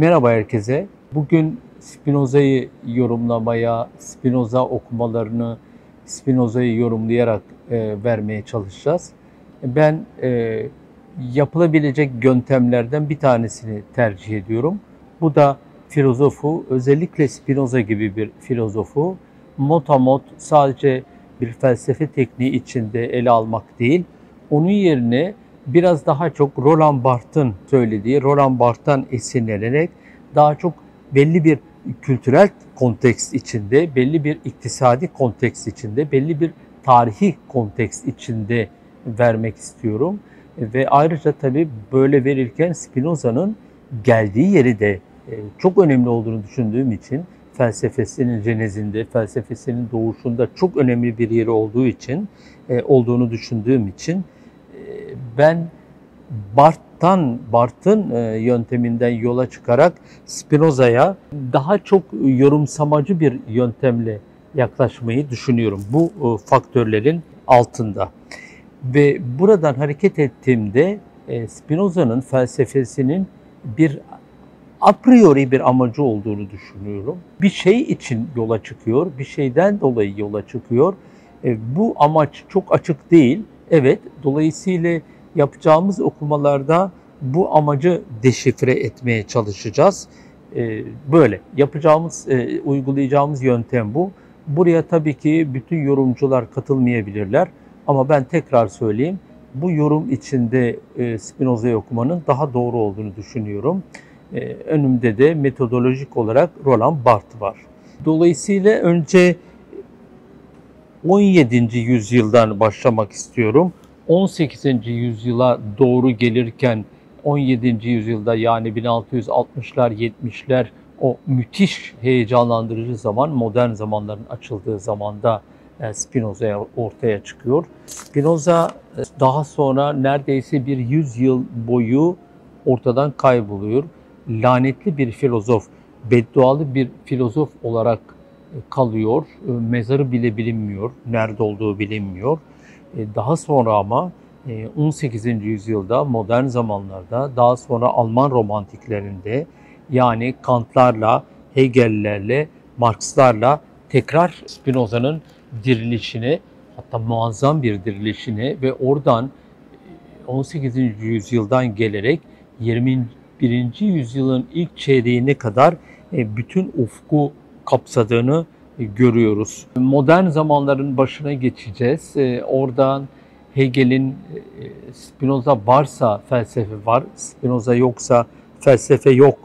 Merhaba herkese. Bugün Spinoza'yı yorumlamaya, Spinoza okumalarını Spinoza'yı yorumlayarak e, vermeye çalışacağız. Ben e, yapılabilecek yöntemlerden bir tanesini tercih ediyorum. Bu da filozofu, özellikle Spinoza gibi bir filozofu motamot sadece bir felsefe tekniği içinde ele almak değil, onun yerine biraz daha çok Roland Barthes'ın söylediği, Roland Barthes'tan esinlenerek daha çok belli bir kültürel kontekst içinde, belli bir iktisadi kontekst içinde, belli bir tarihi kontekst içinde vermek istiyorum. Ve ayrıca tabii böyle verirken Spinoza'nın geldiği yeri de e, çok önemli olduğunu düşündüğüm için felsefesinin jenezinde, felsefesinin doğuşunda çok önemli bir yeri olduğu için, e, olduğunu düşündüğüm için ben Barth'tan, Barth'ın yönteminden yola çıkarak Spinoza'ya daha çok yorumsamacı bir yöntemle yaklaşmayı düşünüyorum bu faktörlerin altında. Ve buradan hareket ettiğimde Spinoza'nın felsefesinin bir a priori bir amacı olduğunu düşünüyorum. Bir şey için yola çıkıyor, bir şeyden dolayı yola çıkıyor. E, bu amaç çok açık değil. Evet, dolayısıyla yapacağımız okumalarda bu amacı deşifre etmeye çalışacağız. E, böyle yapacağımız, e, uygulayacağımız yöntem bu. Buraya tabii ki bütün yorumcular katılmayabilirler. Ama ben tekrar söyleyeyim, bu yorum içinde e, Spinoza'yı okumanın daha doğru olduğunu düşünüyorum. E, önümde de metodolojik olarak Roland Barthes var. Dolayısıyla önce 17. yüzyıldan başlamak istiyorum. 18. yüzyıla doğru gelirken 17. yüzyılda yani 1660'lar 70'ler o müthiş heyecanlandırıcı zaman modern zamanların açıldığı zamanda e, Spinoza ortaya çıkıyor. Spinoza e, daha sonra neredeyse bir yüzyıl boyu ortadan kayboluyor lanetli bir filozof, beddualı bir filozof olarak kalıyor. E, mezarı bile bilinmiyor, nerede olduğu bilinmiyor. E, daha sonra ama 18. yüzyılda, modern zamanlarda, daha sonra Alman romantiklerinde yani Kantlarla, Hegel'lerle, Marx'larla tekrar Spinoza'nın dirilişini, hatta muazzam bir dirilişini ve oradan 18. yüzyıldan gelerek 20 birinci yüzyılın ilk çeyreğine kadar e, bütün ufku kapsadığını e, görüyoruz. Modern zamanların başına geçeceğiz. E, oradan Hegel'in Spinoza varsa felsefe var, Spinoza yoksa felsefe yok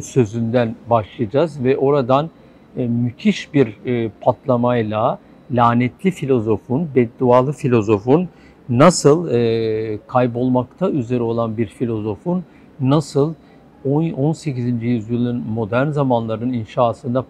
sözünden başlayacağız ve oradan müthiş bir patlamayla lanetli filozofun, beddualı filozofun nasıl kaybolmakta üzere olan bir filozofun nasıl 18. yüzyılın modern zamanların inşasında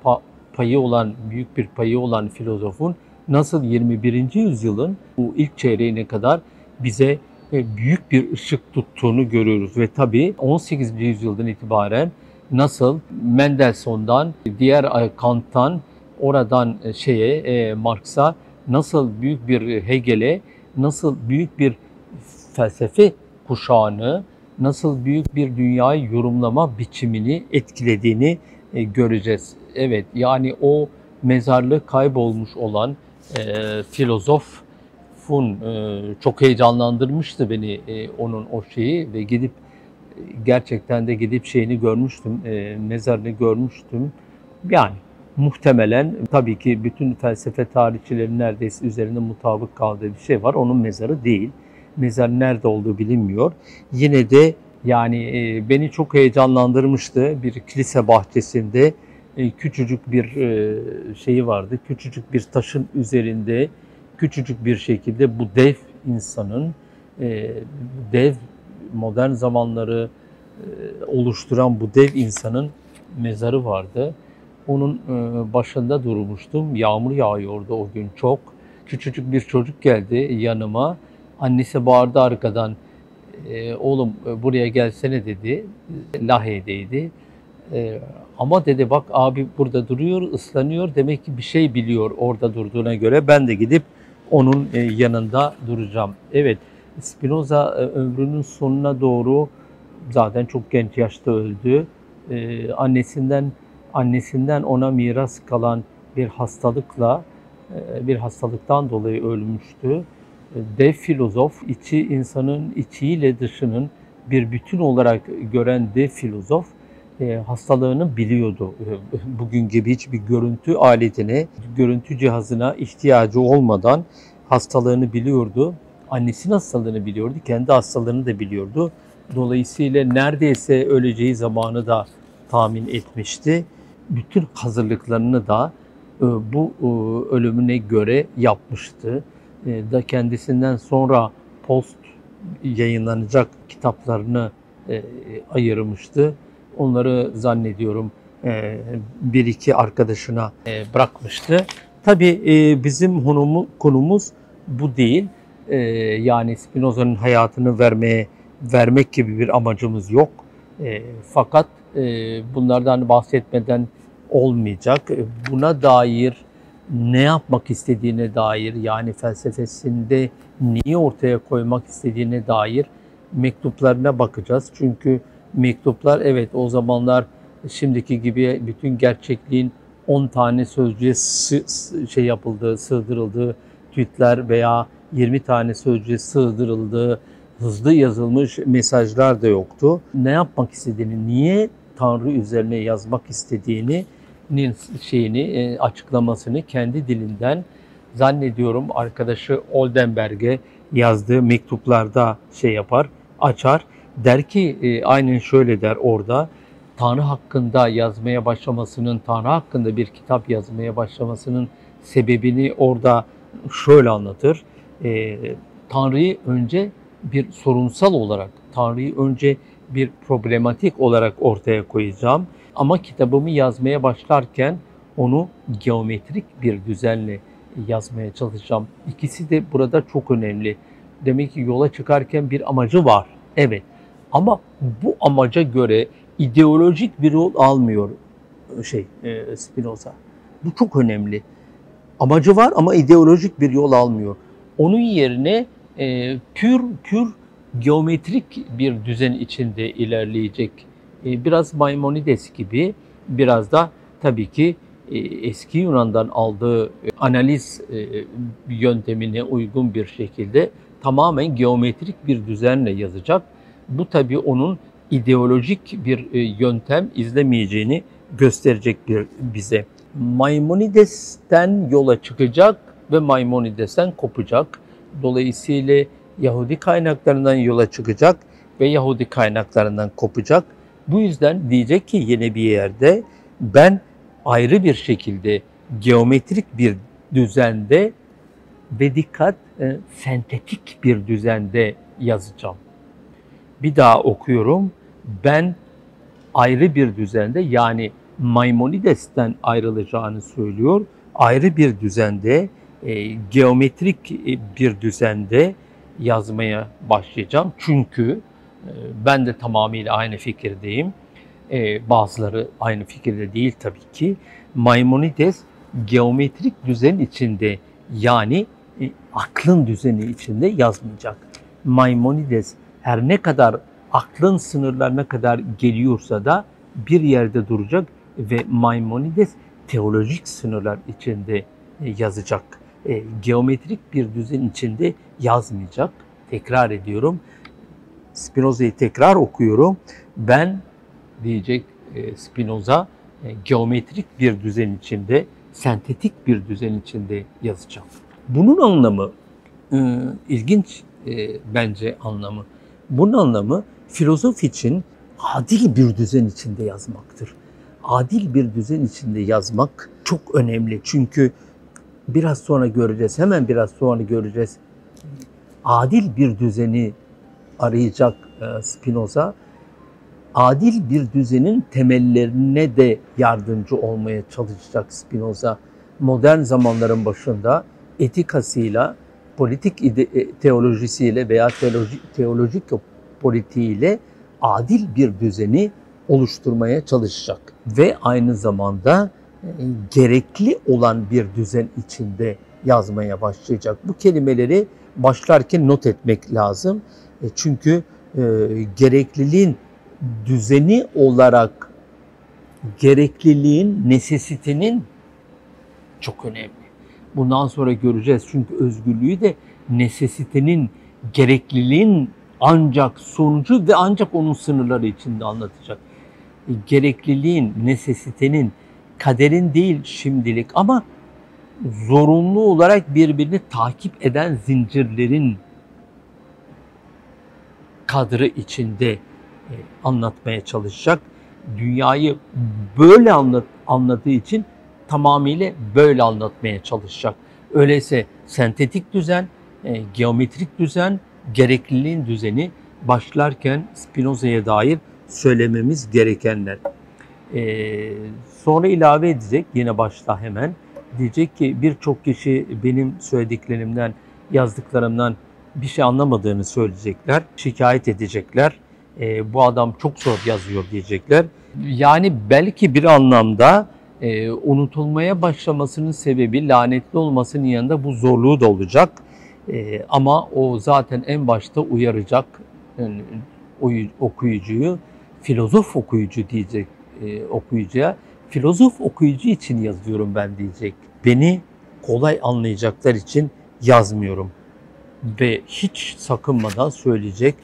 payı olan, büyük bir payı olan filozofun nasıl 21. yüzyılın bu ilk çeyreğine kadar bize e, büyük bir ışık tuttuğunu görüyoruz. Ve tabii 18. yüzyıldan itibaren nasıl Mendelssohn'dan, diğer Kant'tan, oradan e, şeye e, Marx'a nasıl büyük bir Hegel'e, nasıl büyük bir felsefe kuşağını, nasıl büyük bir dünyayı yorumlama biçimini etkilediğini e, göreceğiz. Evet yani o mezarlığı kaybolmuş olan e, filozofun e, çok heyecanlandırmıştı beni e, onun o şeyi ve gidip gerçekten de gidip şeyini görmüştüm, e, mezarını görmüştüm. Yani muhtemelen tabii ki bütün felsefe tarihçilerin neredeyse üzerinde mutabık kaldığı bir şey var. Onun mezarı değil mezar nerede olduğu bilinmiyor. Yine de yani e, beni çok heyecanlandırmıştı. Bir kilise bahçesinde e, küçücük bir e, şeyi vardı. Küçücük bir taşın üzerinde küçücük bir şekilde bu dev insanın dev modern zamanları oluşturan bu dev insanın mezarı vardı. Onun başında durmuştum. Yağmur yağıyordu o gün çok. Küçücük bir çocuk geldi yanıma Annesi bağırdı arkadan. E, oğlum buraya gelsene dedi. Lahey'deydi. E, ama dedi bak abi burada duruyor, ıslanıyor. Demek ki bir şey biliyor orada durduğuna göre. Ben de gidip onun e, yanında duracağım. Evet, Spinoza e, ömrünün sonuna doğru zaten çok genç yaşta öldü. e, annesinden annesinden ona miras kalan bir hastalıkla e, bir hastalıktan dolayı ölmüştü. E, dev filozof içi insanın içiyle dışının bir bütün olarak gören dev filozof e, hastalığını biliyordu. Bugün gibi hiçbir görüntü aletine, görüntü cihazına ihtiyacı olmadan hastalığını biliyordu. Annesinin hastalığını biliyordu, kendi hastalığını da biliyordu. Dolayısıyla neredeyse öleceği zamanı da tahmin etmişti. Bütün hazırlıklarını da e, bu e, ölümüne göre yapmıştı. E, da kendisinden sonra post yayınlanacak kitaplarını ayırmıştı. Onları zannediyorum bir iki arkadaşına bırakmıştı. Tabii bizim konumuz bu değil. Yani Spinoza'nın hayatını vermeye vermek gibi bir amacımız yok. Fakat bunlardan bahsetmeden olmayacak. E, buna dair ne yapmak istediğine dair yani felsefesinde neyi ortaya koymak istediğine dair mektuplarına bakacağız. Çünkü mektuplar evet o zamanlar şimdiki gibi bütün gerçekliğin 10 tane sözcüğe şey yapıldığı, sığdırıldığı tweetler veya 20 tane sözcüğe sığdırıldığı hızlı yazılmış mesajlar da yoktu. Ne yapmak istediğini, niye Tanrı üzerine yazmak istediğini şeyini e, açıklamasını kendi dilinden zannediyorum arkadaşı Oldenberg'e yazdığı mektuplarda şey yapar, açar. Der ki e, aynen şöyle der orada. Tanrı hakkında yazmaya başlamasının, Tanrı hakkında bir kitap yazmaya başlamasının sebebini orada şöyle anlatır. E, Tanrı'yı önce bir sorunsal olarak, Tanrı'yı önce bir problematik olarak ortaya koyacağım. Ama kitabımı yazmaya başlarken onu geometrik bir düzenle yazmaya çalışacağım. İkisi de burada çok önemli. Demek ki yola çıkarken bir amacı var. Evet. Ama bu amaca göre ideolojik bir yol almıyor şey e, Spinoza. Bu çok önemli. Amacı var ama ideolojik bir yol almıyor. Onun yerine e, pür pür geometrik bir düzen içinde ilerleyecek e, biraz Maimonides gibi biraz da tabii ki e, eski Yunan'dan aldığı e, analiz yöntemine uygun bir şekilde tamamen geometrik bir düzenle yazacak. Bu tabii onun ideolojik bir yöntem izlemeyeceğini gösterecek bir bize. Maimonides'ten yola çıkacak ve Maimonides'ten kopacak. Dolayısıyla Yahudi kaynaklarından yola çıkacak ve Yahudi kaynaklarından kopacak. Bu yüzden diyecek ki yine bir yerde ben ayrı bir şekilde geometrik bir düzende ve dikkat e, sentetik bir düzende yazacağım. Bir daha okuyorum. Ben ayrı bir düzende yani Maimonides'ten ayrılacağını söylüyor. Ayrı bir düzende, e, geometrik e, bir düzende yazmaya başlayacağım. Çünkü ben de tamamıyla aynı fikirdeyim. Ee, bazıları aynı fikirde değil tabii ki. Maimonides geometrik düzen içinde yani e, aklın düzeni içinde yazmayacak. Maimonides her ne kadar aklın sınırlarına kadar geliyorsa da bir yerde duracak ve Maimonides teolojik sınırlar içinde e, yazacak. E, geometrik bir düzen içinde yazmayacak. Tekrar ediyorum. Spinoza'yı tekrar okuyorum. Ben diyecek e, Spinoza e, geometrik bir düzen içinde, sentetik bir düzen içinde yazacağım. Bunun anlamı e, ilginç bence anlamı. Bunun anlamı filozof için adil bir düzen içinde yazmaktır. Adil bir düzen içinde yazmak çok önemli. Çünkü biraz sonra göreceğiz, hemen biraz sonra göreceğiz. Adil bir düzeni arayacak e, Spinoza. Adil bir düzenin temellerine de yardımcı olmaya çalışacak Spinoza. Modern zamanların başında etikasıyla, politik e, teolojisiyle veya teoloji, teolojik politiğiyle adil bir düzeni oluşturmaya çalışacak. Ve aynı zamanda e, gerekli olan bir düzen içinde yazmaya başlayacak. Bu kelimeleri başlarken not etmek lazım. E, çünkü e, gerekliliğin düzeni olarak gerekliliğin, nesesitenin çok önemli. Bundan sonra göreceğiz çünkü özgürlüğü de nesesitenin, gerekliliğin ancak sonucu ve ancak onun sınırları içinde anlatacak. Gerekliliğin, nesesitenin, kaderin değil şimdilik ama zorunlu olarak birbirini takip eden zincirlerin kadrı içinde e, anlatmaya çalışacak. Dünyayı böyle anlat, anladığı için tamamıyla böyle anlatmaya çalışacak. Öyleyse sentetik düzen, e, geometrik düzen, gerekliliğin düzeni başlarken Spinoza'ya dair söylememiz gerekenler. Ee, sonra ilave edecek yine başta hemen. Diyecek ki birçok kişi benim söylediklerimden, yazdıklarımdan bir şey anlamadığını söyleyecekler. Şikayet edecekler. E, bu adam çok zor yazıyor diyecekler. Yani belki bir anlamda e, unutulmaya başlamasının sebebi lanetli olmasının yanında bu zorluğu da olacak. E, ama o zaten en başta uyaracak yani, okuyucuyu, filozof okuyucu diyecek e, okuyucuya. Filozof okuyucu için yazıyorum ben diyecek. Beni kolay anlayacaklar için yazmıyorum ve hiç sakınmadan söyleyecek.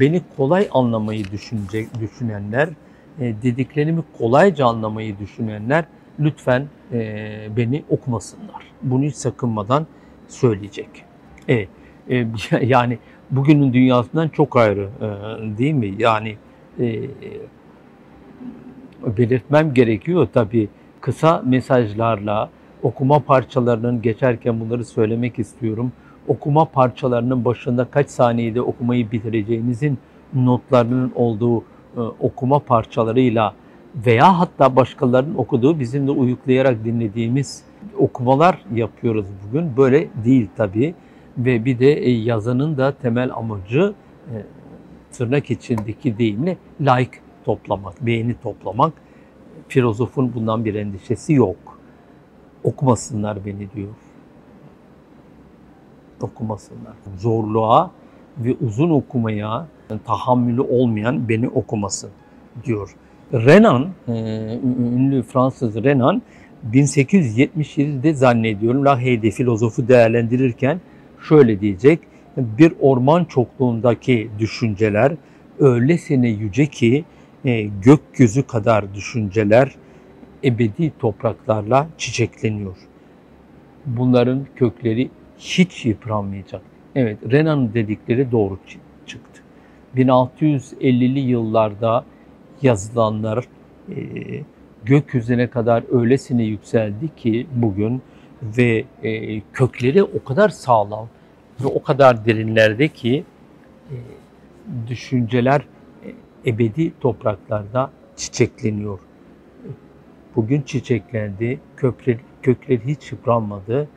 Beni kolay anlamayı düşünecek düşünenler, e, dediklerimi kolayca anlamayı düşünenler lütfen e, beni okumasınlar. Bunu hiç sakınmadan söyleyecek. Evet, yani bugünün dünyasından çok ayrı e, değil mi? Yani belirtmem gerekiyor tabii kısa mesajlarla okuma parçalarının geçerken bunları söylemek istiyorum okuma parçalarının başında kaç saniyede okumayı bitireceğinizin notlarının olduğu e, okuma parçalarıyla veya hatta başkalarının okuduğu bizim de uyuklayarak dinlediğimiz okumalar yapıyoruz bugün. Böyle değil tabii. Ve bir de e, yazanın da temel amacı e, tırnak içindeki deyimle like toplamak, beğeni toplamak. Filozofun bundan bir endişesi yok. Okumasınlar beni diyor okumasınlar. Zorluğa ve uzun okumaya tahammülü olmayan beni okumasın diyor. Renan, e, ünlü Fransız Renan 1877'de zannediyorum Lahey'de filozofu değerlendirirken şöyle diyecek. Bir orman çokluğundaki düşünceler öylesine yüce ki e, gökyüzü kadar düşünceler ebedi topraklarla çiçekleniyor. Bunların kökleri hiç yıpranmayacak. Evet, Renan'ın dedikleri doğru çıktı. 1650'li yıllarda yazılanlar e, gökyüzüne kadar öylesine yükseldi ki bugün ve e, kökleri o kadar sağlam ve o kadar derinlerde ki e, düşünceler e, ebedi topraklarda çiçekleniyor. Bugün çiçeklendi, kökleri, kökleri hiç yıpranmadı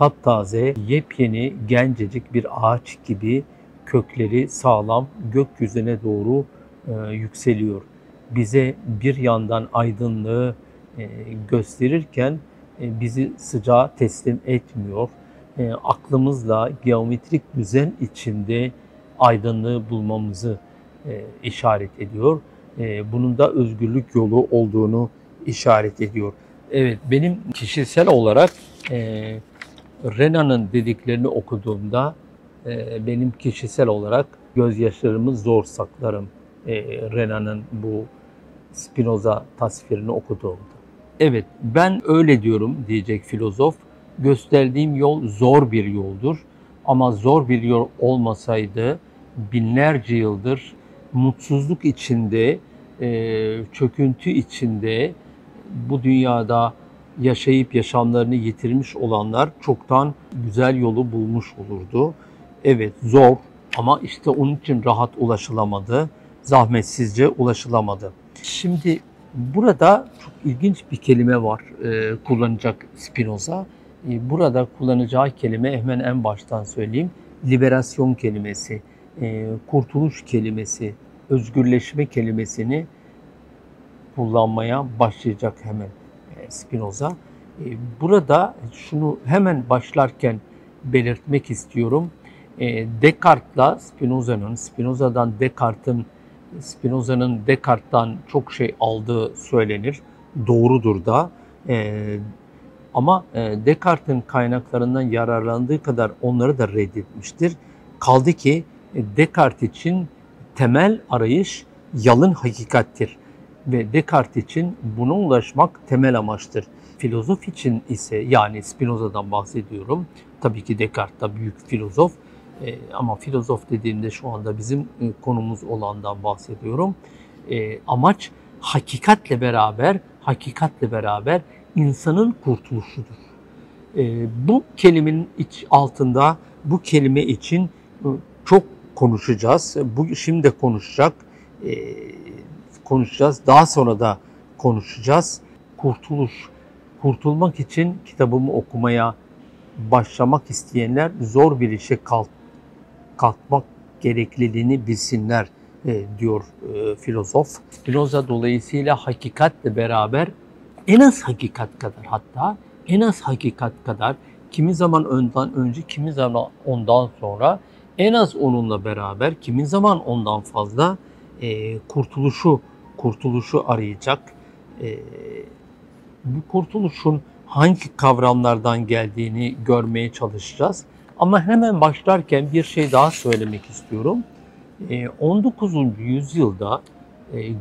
taptaze, yepyeni, gencecik bir ağaç gibi kökleri sağlam gökyüzüne doğru e, yükseliyor. Bize bir yandan aydınlığı e, gösterirken e, bizi sıcağa teslim etmiyor. E, aklımızla geometrik düzen içinde aydınlığı bulmamızı e, işaret ediyor. E, bunun da özgürlük yolu olduğunu işaret ediyor. Evet, benim kişisel olarak e, Renan'ın dediklerini okuduğumda e, benim kişisel olarak gözyaşlarımı zor saklarım e, Renan'ın bu Spinoza tasvirini okuduğumda. Evet ben öyle diyorum diyecek filozof. Gösterdiğim yol zor bir yoldur ama zor bir yol olmasaydı binlerce yıldır mutsuzluk içinde, e, çöküntü içinde bu dünyada yaşayıp yaşamlarını yitirmiş olanlar çoktan güzel yolu bulmuş olurdu. Evet zor ama işte onun için rahat ulaşılamadı, zahmetsizce ulaşılamadı. Şimdi burada çok ilginç bir kelime var e, kullanacak Spinoza. E, burada kullanacağı kelime hemen en baştan söyleyeyim. Liberasyon kelimesi, e, kurtuluş kelimesi, özgürleşme kelimesini kullanmaya başlayacak hemen. Spinoza. E, burada şunu hemen başlarken belirtmek istiyorum. E, Descartes'la Spinoza'nın, Spinoza'dan Descartes'in, Spinoza'nın Descartes'tan çok şey aldığı söylenir. doğrudur da. E, ama Descartes'in kaynaklarından yararlandığı kadar onları da reddetmiştir. Kaldı ki Descartes için temel arayış yalın hakikattir ve Descartes için buna ulaşmak temel amaçtır. Filozof için ise yani Spinoza'dan bahsediyorum. Tabii ki Descartes da büyük filozof e, ama filozof dediğimde şu anda bizim e, konumuz olandan bahsediyorum. E, amaç hakikatle beraber, hakikatle beraber insanın kurtuluşudur. E, bu kelimenin iç altında bu kelime için çok konuşacağız. Bu şimdi konuşacak. Konuşacağız. Daha sonra da konuşacağız. Kurtuluş. Kurtulmak için kitabımı okumaya başlamak isteyenler zor bir işe kalk, kalkmak gerekliliğini bilsinler e, diyor e, filozof. Spinoza dolayısıyla hakikatle beraber en az hakikat kadar hatta en az hakikat kadar kimi zaman önden önce kimi zaman ondan sonra en az onunla beraber kimi zaman ondan fazla e, kurtuluşu kurtuluşu arayacak. E, bu kurtuluşun hangi kavramlardan geldiğini görmeye çalışacağız. Ama hemen başlarken bir şey daha söylemek istiyorum. 19. yüzyılda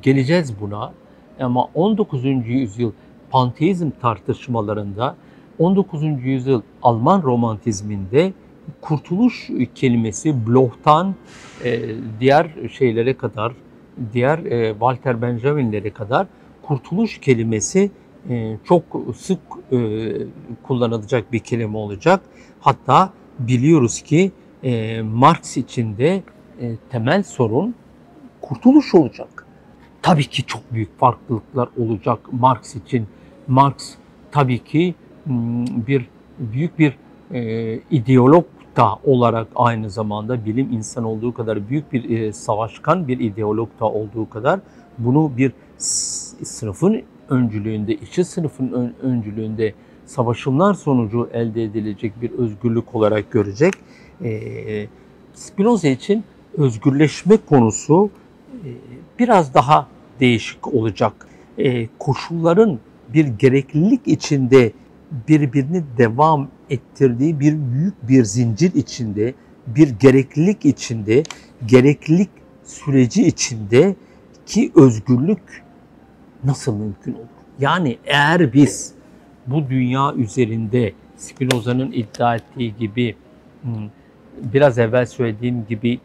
geleceğiz buna ama 19. yüzyıl panteizm tartışmalarında 19. yüzyıl Alman romantizminde kurtuluş kelimesi Bloch'tan diğer şeylere kadar, diğer Walter Benjamin'lere kadar kurtuluş kelimesi çok sık kullanılacak bir kelime olacak. Hatta biliyoruz ki Marx için de temel sorun kurtuluş olacak. Tabii ki çok büyük farklılıklar olacak Marx için. Marx tabii ki bir büyük bir ideolog da olarak aynı zamanda bilim insan olduğu kadar büyük bir savaşkan bir ideolog da olduğu kadar bunu bir sınıfın öncülüğünde, işçi sınıfın öncülüğünde savaşımlar sonucu elde edilecek bir özgürlük olarak görecek. Spinoza için özgürleşme konusu biraz daha değişik olacak. Koşulların bir gereklilik içinde birbirini devam ettirdiği bir büyük bir zincir içinde, bir gereklilik içinde, gereklilik süreci içinde ki özgürlük nasıl mümkün olur? Yani eğer biz bu dünya üzerinde Spinoza'nın iddia ettiği gibi biraz evvel söylediğim gibi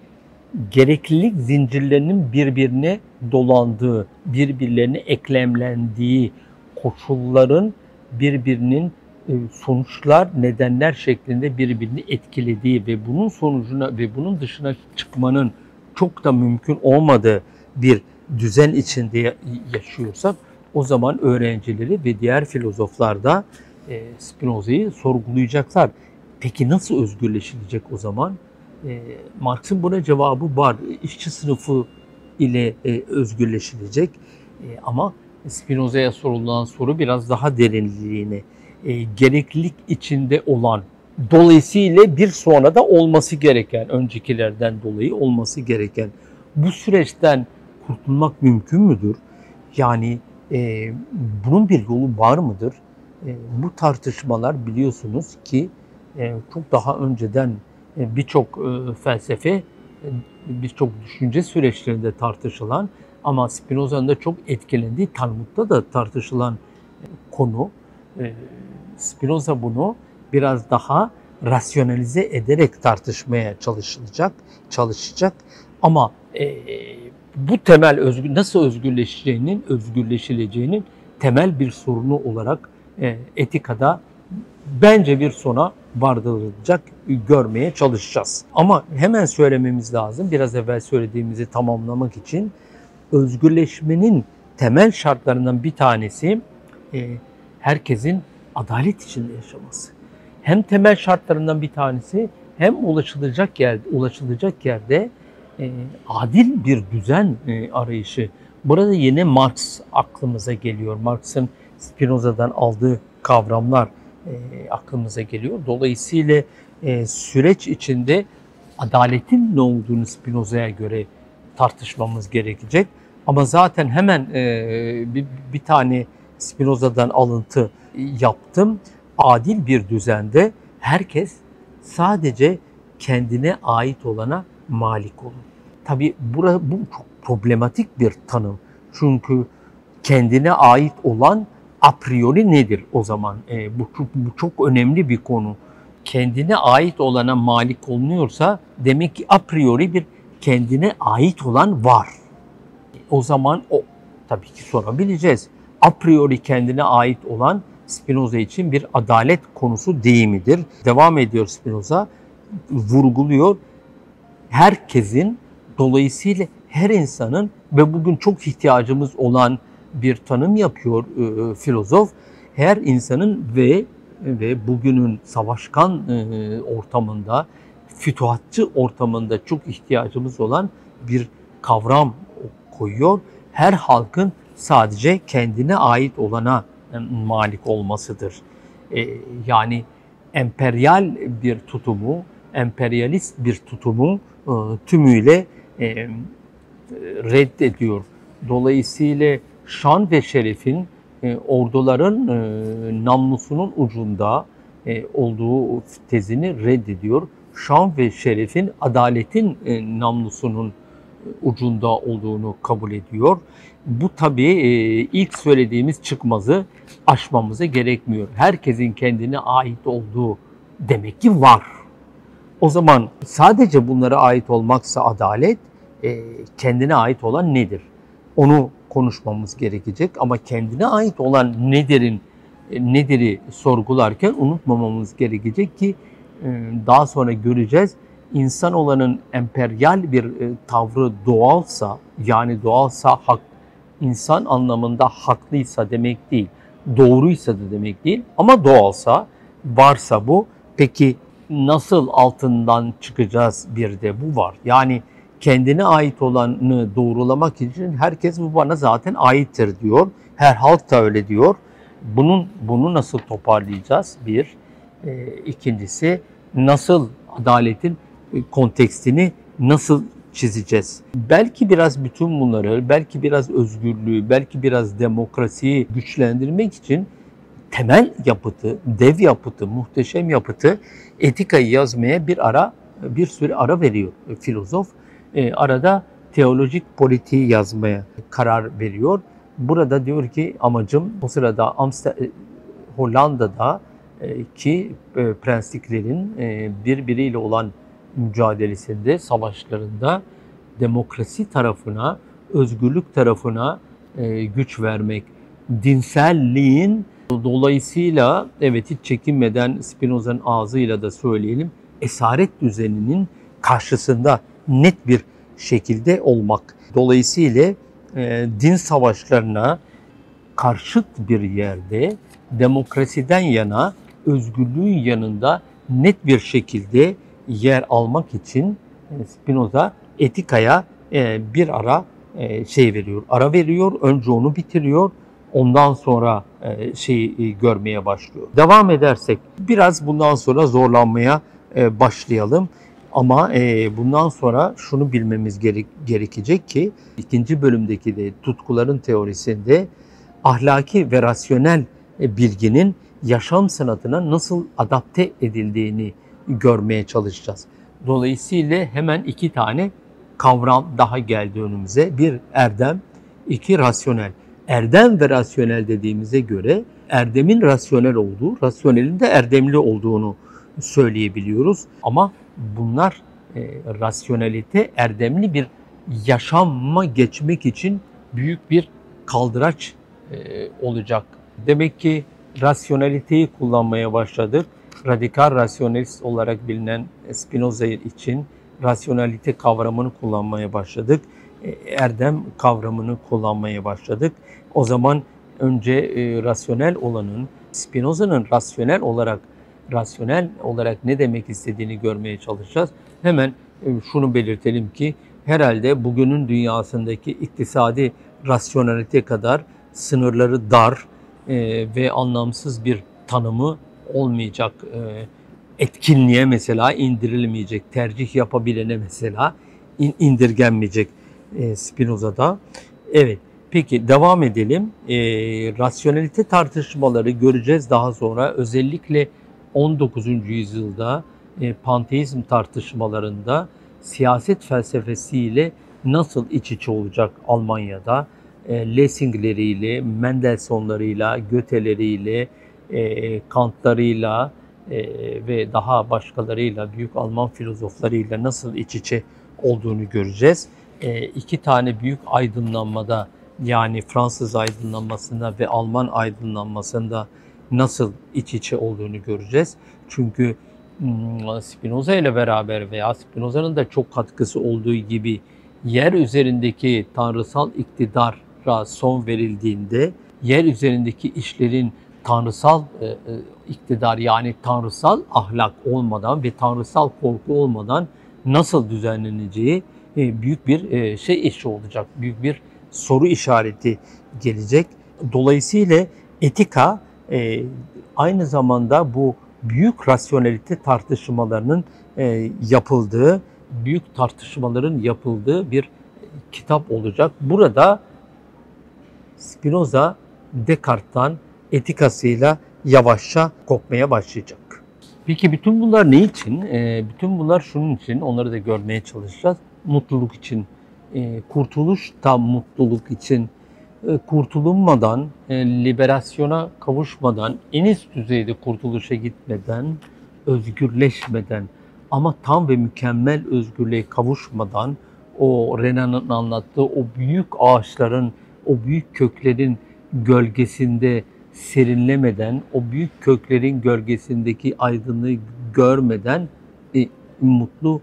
gereklilik zincirlerinin birbirine dolandığı, birbirlerine eklemlendiği koşulların birbirinin sonuçlar, nedenler şeklinde birbirini etkilediği ve bunun sonucuna ve bunun dışına çıkmanın çok da mümkün olmadığı bir düzen içinde yaşıyorsak o zaman öğrencileri ve diğer filozoflar da e, Spinoza'yı sorgulayacaklar. Peki nasıl özgürleşilecek o zaman? E, Marx'ın buna cevabı var. İşçi sınıfı ile e, özgürleşilecek. E, ama Spinoza'ya sorulan soru biraz daha derinliğine, e, gereklilik içinde olan, dolayısıyla bir sonra da olması gereken, öncekilerden dolayı olması gereken bu süreçten kurtulmak mümkün müdür? Yani e, bunun bir yolu var mıdır? E, bu tartışmalar biliyorsunuz ki e, çok daha önceden e, birçok e, felsefe, e, birçok düşünce süreçlerinde tartışılan ama Spinoza'nın da çok etkilendiği Talmud'da da tartışılan e, konu. E, Spinoza bunu biraz daha rasyonalize ederek tartışmaya çalışılacak, çalışacak. Ama e, bu temel özgür nasıl özgürleşeceğinin, özgürleşileceğinin temel bir sorunu olarak e, etikada bence bir sona vardırılacak görmeye çalışacağız. Ama hemen söylememiz lazım. Biraz evvel söylediğimizi tamamlamak için özgürleşmenin temel şartlarından bir tanesi e, herkesin adalet içinde yaşaması. Hem temel şartlarından bir tanesi hem ulaşılacak yerde, ulaşılacak yerde e, adil bir düzen e, arayışı. Burada yine Marx aklımıza geliyor. Marx'ın Spinoza'dan aldığı kavramlar e, aklımıza geliyor. Dolayısıyla e, süreç içinde adaletin ne olduğunu Spinoza'ya göre tartışmamız gerekecek. Ama zaten hemen e, bir, bir tane Spinoza'dan alıntı yaptım. Adil bir düzende herkes sadece kendine ait olana malik olur. Tabi bu çok problematik bir tanım. Çünkü kendine ait olan a priori nedir o zaman? E, bu, bu çok önemli bir konu. Kendine ait olana malik olunuyorsa demek ki a priori bir kendine ait olan var. O zaman o tabii ki sorabileceğiz. A priori kendine ait olan Spinoza için bir adalet konusu değil midir? Devam ediyor Spinoza, vurguluyor. Herkesin dolayısıyla her insanın ve bugün çok ihtiyacımız olan bir tanım yapıyor e, filozof. Her insanın ve ve bugünün savaşkan e, ortamında, fütuhatçı ortamında çok ihtiyacımız olan bir kavram koyuyor. Her halkın sadece kendine ait olana malik olmasıdır. E, yani emperyal bir tutumu, emperyalist bir tutumu e, tümüyle e, reddediyor. Dolayısıyla şan ve şerefin orduların namlusunun ucunda olduğu tezini reddediyor. Şan ve şerefin adaletin namlusunun ucunda olduğunu kabul ediyor. Bu tabii e, ilk söylediğimiz çıkmazı aşmamıza gerekmiyor. Herkesin kendine ait olduğu demek ki var. O zaman sadece bunlara ait olmaksa adalet, e, kendine ait olan nedir? Onu konuşmamız gerekecek ama kendine ait olan nedirin e, nediri sorgularken unutmamamız gerekecek ki daha sonra göreceğiz insan olanın emperyal bir e, tavrı doğalsa yani doğalsa hak insan anlamında haklıysa demek değil. Doğruysa da demek değil ama doğalsa varsa bu peki nasıl altından çıkacağız bir de bu var. Yani kendine ait olanı doğrulamak için herkes bu bana zaten aittir diyor. Her halk da öyle diyor. Bunun bunu nasıl toparlayacağız? Bir. E, ikincisi nasıl adaletin kontekstini nasıl çizeceğiz? Belki biraz bütün bunları, belki biraz özgürlüğü, belki biraz demokrasiyi güçlendirmek için temel yapıtı, dev yapıtı, muhteşem yapıtı etikayı yazmaya bir ara bir süre ara veriyor filozof. E, arada teolojik politiği yazmaya karar veriyor. Burada diyor ki amacım o sırada Amsterdam, Hollanda'da e, ki e, prensliklerin e, birbiriyle olan mücadelesinde, savaşlarında demokrasi tarafına, özgürlük tarafına e, güç vermek, dinselliğin dolayısıyla evet hiç çekinmeden Spinoza'nın ağzıyla da söyleyelim esaret düzeninin karşısında net bir şekilde olmak. Dolayısıyla e, din savaşlarına karşıt bir yerde demokrasiden yana, özgürlüğün yanında net bir şekilde yer almak için e, Spinoza etikaya e, bir ara e, şey veriyor, ara veriyor, önce onu bitiriyor, ondan sonra şeyi görmeye başlıyor. Devam edersek biraz bundan sonra zorlanmaya başlayalım. Ama bundan sonra şunu bilmemiz gerekecek ki ikinci bölümdeki de tutkuların teorisinde ahlaki ve rasyonel bilginin yaşam sanatına nasıl adapte edildiğini görmeye çalışacağız. Dolayısıyla hemen iki tane kavram daha geldi önümüze. Bir erdem, iki rasyonel. Erdem ve rasyonel dediğimize göre erdemin rasyonel olduğu, rasyonelin de erdemli olduğunu söyleyebiliyoruz. Ama bunlar e, rasyonelite erdemli bir yaşamma geçmek için büyük bir kaldıraç e, olacak. Demek ki rasyoneliteyi kullanmaya başladık radikal rasyonelist olarak bilinen Spinoza için rasyonalite kavramını kullanmaya başladık. E, erdem kavramını kullanmaya başladık. O zaman önce e, rasyonel olanın Spinoza'nın rasyonel olarak rasyonel olarak ne demek istediğini görmeye çalışacağız. Hemen e, şunu belirtelim ki herhalde bugünün dünyasındaki iktisadi rasyonelite kadar sınırları dar ve anlamsız bir tanımı olmayacak e, etkinliğe mesela indirilmeyecek, tercih yapabilene mesela indirgenmeyecek e, Spinoza'da. Evet, Peki devam edelim. E, rasyonelite tartışmaları göreceğiz daha sonra. Özellikle 19. yüzyılda e, panteizm tartışmalarında siyaset felsefesiyle nasıl iç içe olacak Almanya'da? E, Lessing'leriyle, Mendelssohn'larıyla, Goethe'leriyle, e, Kant'larıyla e, ve daha başkalarıyla, büyük Alman filozoflarıyla nasıl iç içe olduğunu göreceğiz. E, iki tane büyük aydınlanmada yani Fransız aydınlanmasında ve Alman aydınlanmasında nasıl iç içe olduğunu göreceğiz. Çünkü hmm, Spinoza ile beraber veya Spinoza'nın da çok katkısı olduğu gibi yer üzerindeki tanrısal iktidara son verildiğinde yer üzerindeki işlerin tanrısal e, e, iktidar yani tanrısal ahlak olmadan ve tanrısal korku olmadan nasıl düzenleneceği e, büyük bir e, şey işi olacak. Büyük bir soru işareti gelecek. Dolayısıyla etika e, aynı zamanda bu büyük rasyonelite tartışmalarının e, yapıldığı, büyük tartışmaların yapıldığı bir kitap olacak. Burada Spinoza Descartes'tan etikasıyla yavaşça kopmaya başlayacak. Peki bütün bunlar ne için? E, bütün bunlar şunun için, onları da görmeye çalışacağız. Mutluluk için, e, kurtuluş tam mutluluk için, e, kurtulunmadan, e, liberasyona kavuşmadan, en üst düzeyde kurtuluşa gitmeden, özgürleşmeden ama tam ve mükemmel özgürlüğe kavuşmadan o Renan'ın anlattığı o büyük ağaçların, o büyük köklerin gölgesinde serinlemeden, o büyük köklerin gölgesindeki aydınlığı görmeden e, mutlu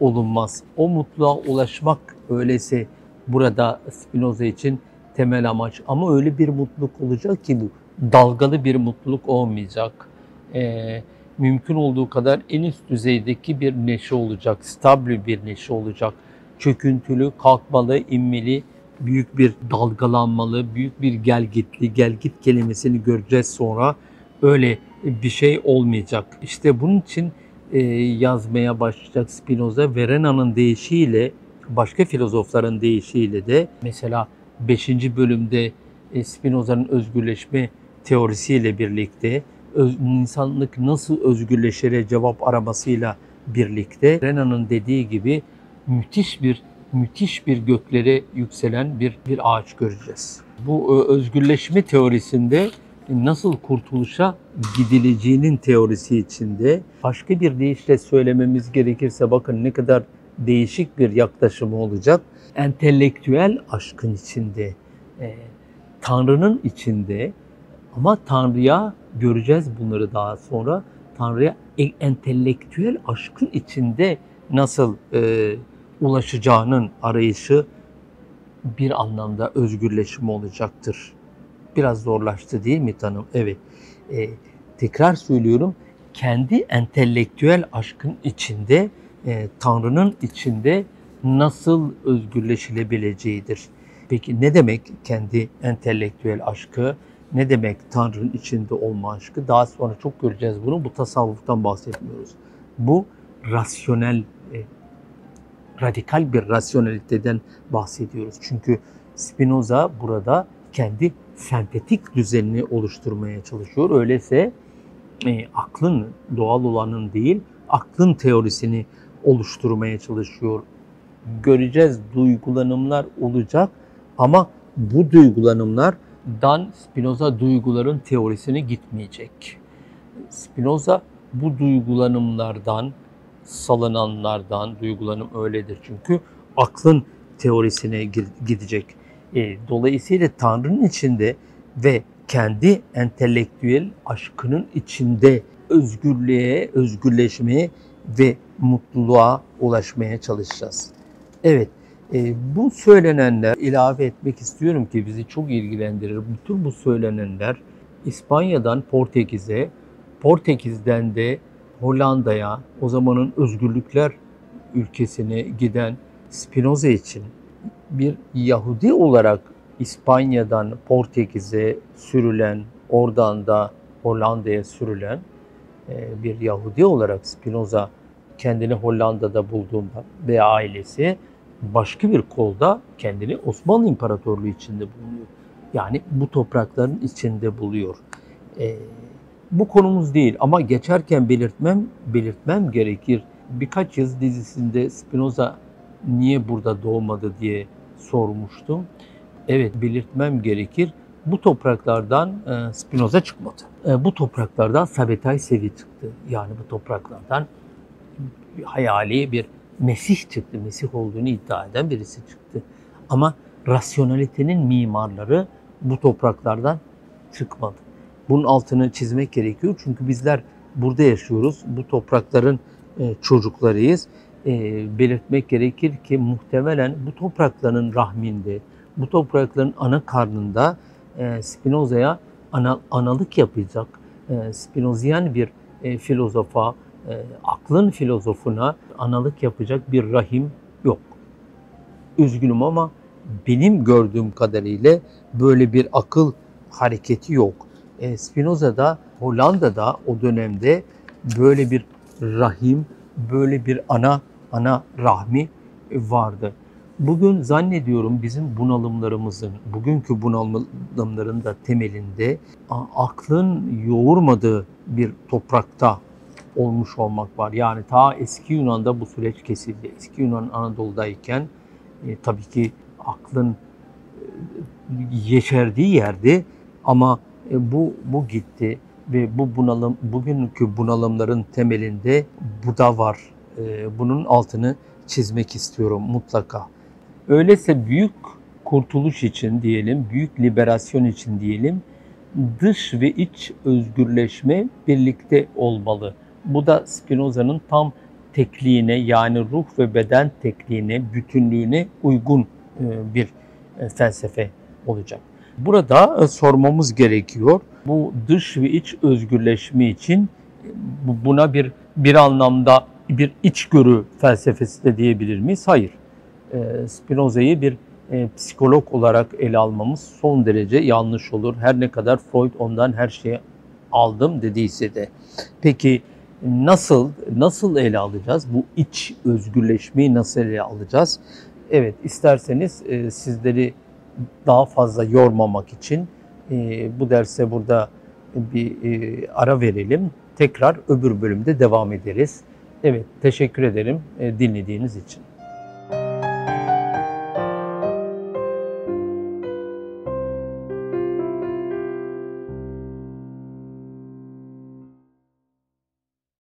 olunmaz. O mutluluğa ulaşmak öyleyse burada Spinoza için temel amaç. Ama öyle bir mutluluk olacak ki bu dalgalı bir mutluluk olmayacak. Ee, mümkün olduğu kadar en üst düzeydeki bir neşe olacak, stabil bir neşe olacak. Çöküntülü, kalkmalı, inmeli, büyük bir dalgalanmalı, büyük bir gelgitli, gelgit kelimesini göreceğiz sonra. Öyle bir şey olmayacak. İşte bunun için e, yazmaya başlayacak Spinoza. Verena'nın deyişiyle, başka filozofların deyişiyle de mesela 5. bölümde e, Spinoza'nın özgürleşme teorisiyle birlikte öz, insanlık nasıl özgürleşere cevap aramasıyla birlikte Renan'ın dediği gibi müthiş bir müthiş bir göklere yükselen bir bir ağaç göreceğiz. Bu e, özgürleşme teorisinde nasıl kurtuluşa gidileceğinin teorisi içinde başka bir deyişle söylememiz gerekirse bakın ne kadar değişik bir yaklaşımı olacak. Entelektüel aşkın içinde, e, Tanrı'nın içinde ama Tanrı'ya göreceğiz bunları daha sonra. Tanrı'ya entelektüel aşkın içinde nasıl e, ulaşacağının arayışı bir anlamda özgürleşme olacaktır. Biraz zorlaştı değil mi tanım? Evet. E, tekrar söylüyorum. Kendi entelektüel aşkın içinde, e, Tanrı'nın içinde nasıl özgürleşilebileceğidir. Peki ne demek kendi entelektüel aşkı? Ne demek Tanrı'nın içinde olma aşkı? Daha sonra çok göreceğiz bunu. Bu tasavvuftan bahsetmiyoruz. Bu rasyonel radikal bir rasyoneliteden bahsediyoruz. Çünkü Spinoza burada kendi sentetik düzenini oluşturmaya çalışıyor. Öyleyse e, aklın doğal olanın değil, aklın teorisini oluşturmaya çalışıyor. Göreceğiz duygulanımlar olacak ama bu duygulanımlardan Spinoza duyguların teorisine gitmeyecek. Spinoza bu duygulanımlardan salınanlardan, duygulanım öyledir çünkü aklın teorisine gidecek. E, dolayısıyla Tanrı'nın içinde ve kendi entelektüel aşkının içinde özgürlüğe, özgürleşmeye ve mutluluğa ulaşmaya çalışacağız. Evet, e, bu söylenenler ilave etmek istiyorum ki bizi çok ilgilendirir. Bütün bu söylenenler İspanya'dan Portekiz'e, Portekiz'den de Hollanda'ya, o zamanın özgürlükler ülkesine giden Spinoza için bir Yahudi olarak İspanya'dan Portekiz'e sürülen, oradan da Hollanda'ya sürülen e, bir Yahudi olarak Spinoza kendini Hollanda'da bulduğunda ve ailesi başka bir kolda kendini Osmanlı İmparatorluğu içinde bulunuyor. Yani bu toprakların içinde buluyor. Ee, bu konumuz değil ama geçerken belirtmem belirtmem gerekir. Birkaç yıl dizisinde Spinoza niye burada doğmadı diye sormuştum. Evet belirtmem gerekir. Bu topraklardan e, Spinoza çıkmadı. E, bu topraklardan Sabetay Sevi çıktı. Yani bu topraklardan hayali bir Mesih çıktı. Mesih olduğunu iddia eden birisi çıktı. Ama rasyonalitenin mimarları bu topraklardan çıkmadı. Bunun altını çizmek gerekiyor. Çünkü bizler burada yaşıyoruz. Bu toprakların e, çocuklarıyız. E, belirtmek gerekir ki muhtemelen bu toprakların rahminde, bu toprakların ana karnında e, Spinoza'ya ana, analık yapacak, Spinoziyen bir filozofa, aklın filozofuna analık yapacak bir rahim yok. Üzgünüm ama benim gördüğüm kadarıyla böyle bir akıl hareketi yok. E, Spinoza'da Hollanda'da o dönemde böyle bir rahim, böyle bir ana ana rahmi vardı. Bugün zannediyorum bizim bunalımlarımızın, bugünkü bunalımların da temelinde aklın yoğurmadığı bir toprakta olmuş olmak var. Yani ta eski Yunan'da bu süreç kesildi. Eski Yunan Anadolu'dayken e, tabii ki aklın e, yeşerdiği yerdi ama e, bu bu gitti ve bu bunalım bugünkü bunalımların temelinde bu da var. E, bunun altını çizmek istiyorum mutlaka. Öyleyse büyük kurtuluş için diyelim, büyük liberasyon için diyelim, dış ve iç özgürleşme birlikte olmalı. Bu da Spinoza'nın tam tekliğine yani ruh ve beden tekliğine, bütünlüğüne uygun e, bir e, felsefe olacak. Burada e, sormamız gerekiyor. Bu dış ve iç özgürleşme için buna bir bir anlamda bir içgörü felsefesi de diyebilir miyiz? Hayır. Spinoza'yı bir psikolog olarak ele almamız son derece yanlış olur. Her ne kadar Freud ondan her şeyi aldım dediyse de. Peki nasıl nasıl ele alacağız? Bu iç özgürleşmeyi nasıl ele alacağız? Evet isterseniz e, sizleri daha fazla yormamak için e, bu derse burada bir e, ara verelim. Tekrar öbür bölümde devam ederiz. Evet teşekkür ederim e, dinlediğiniz için.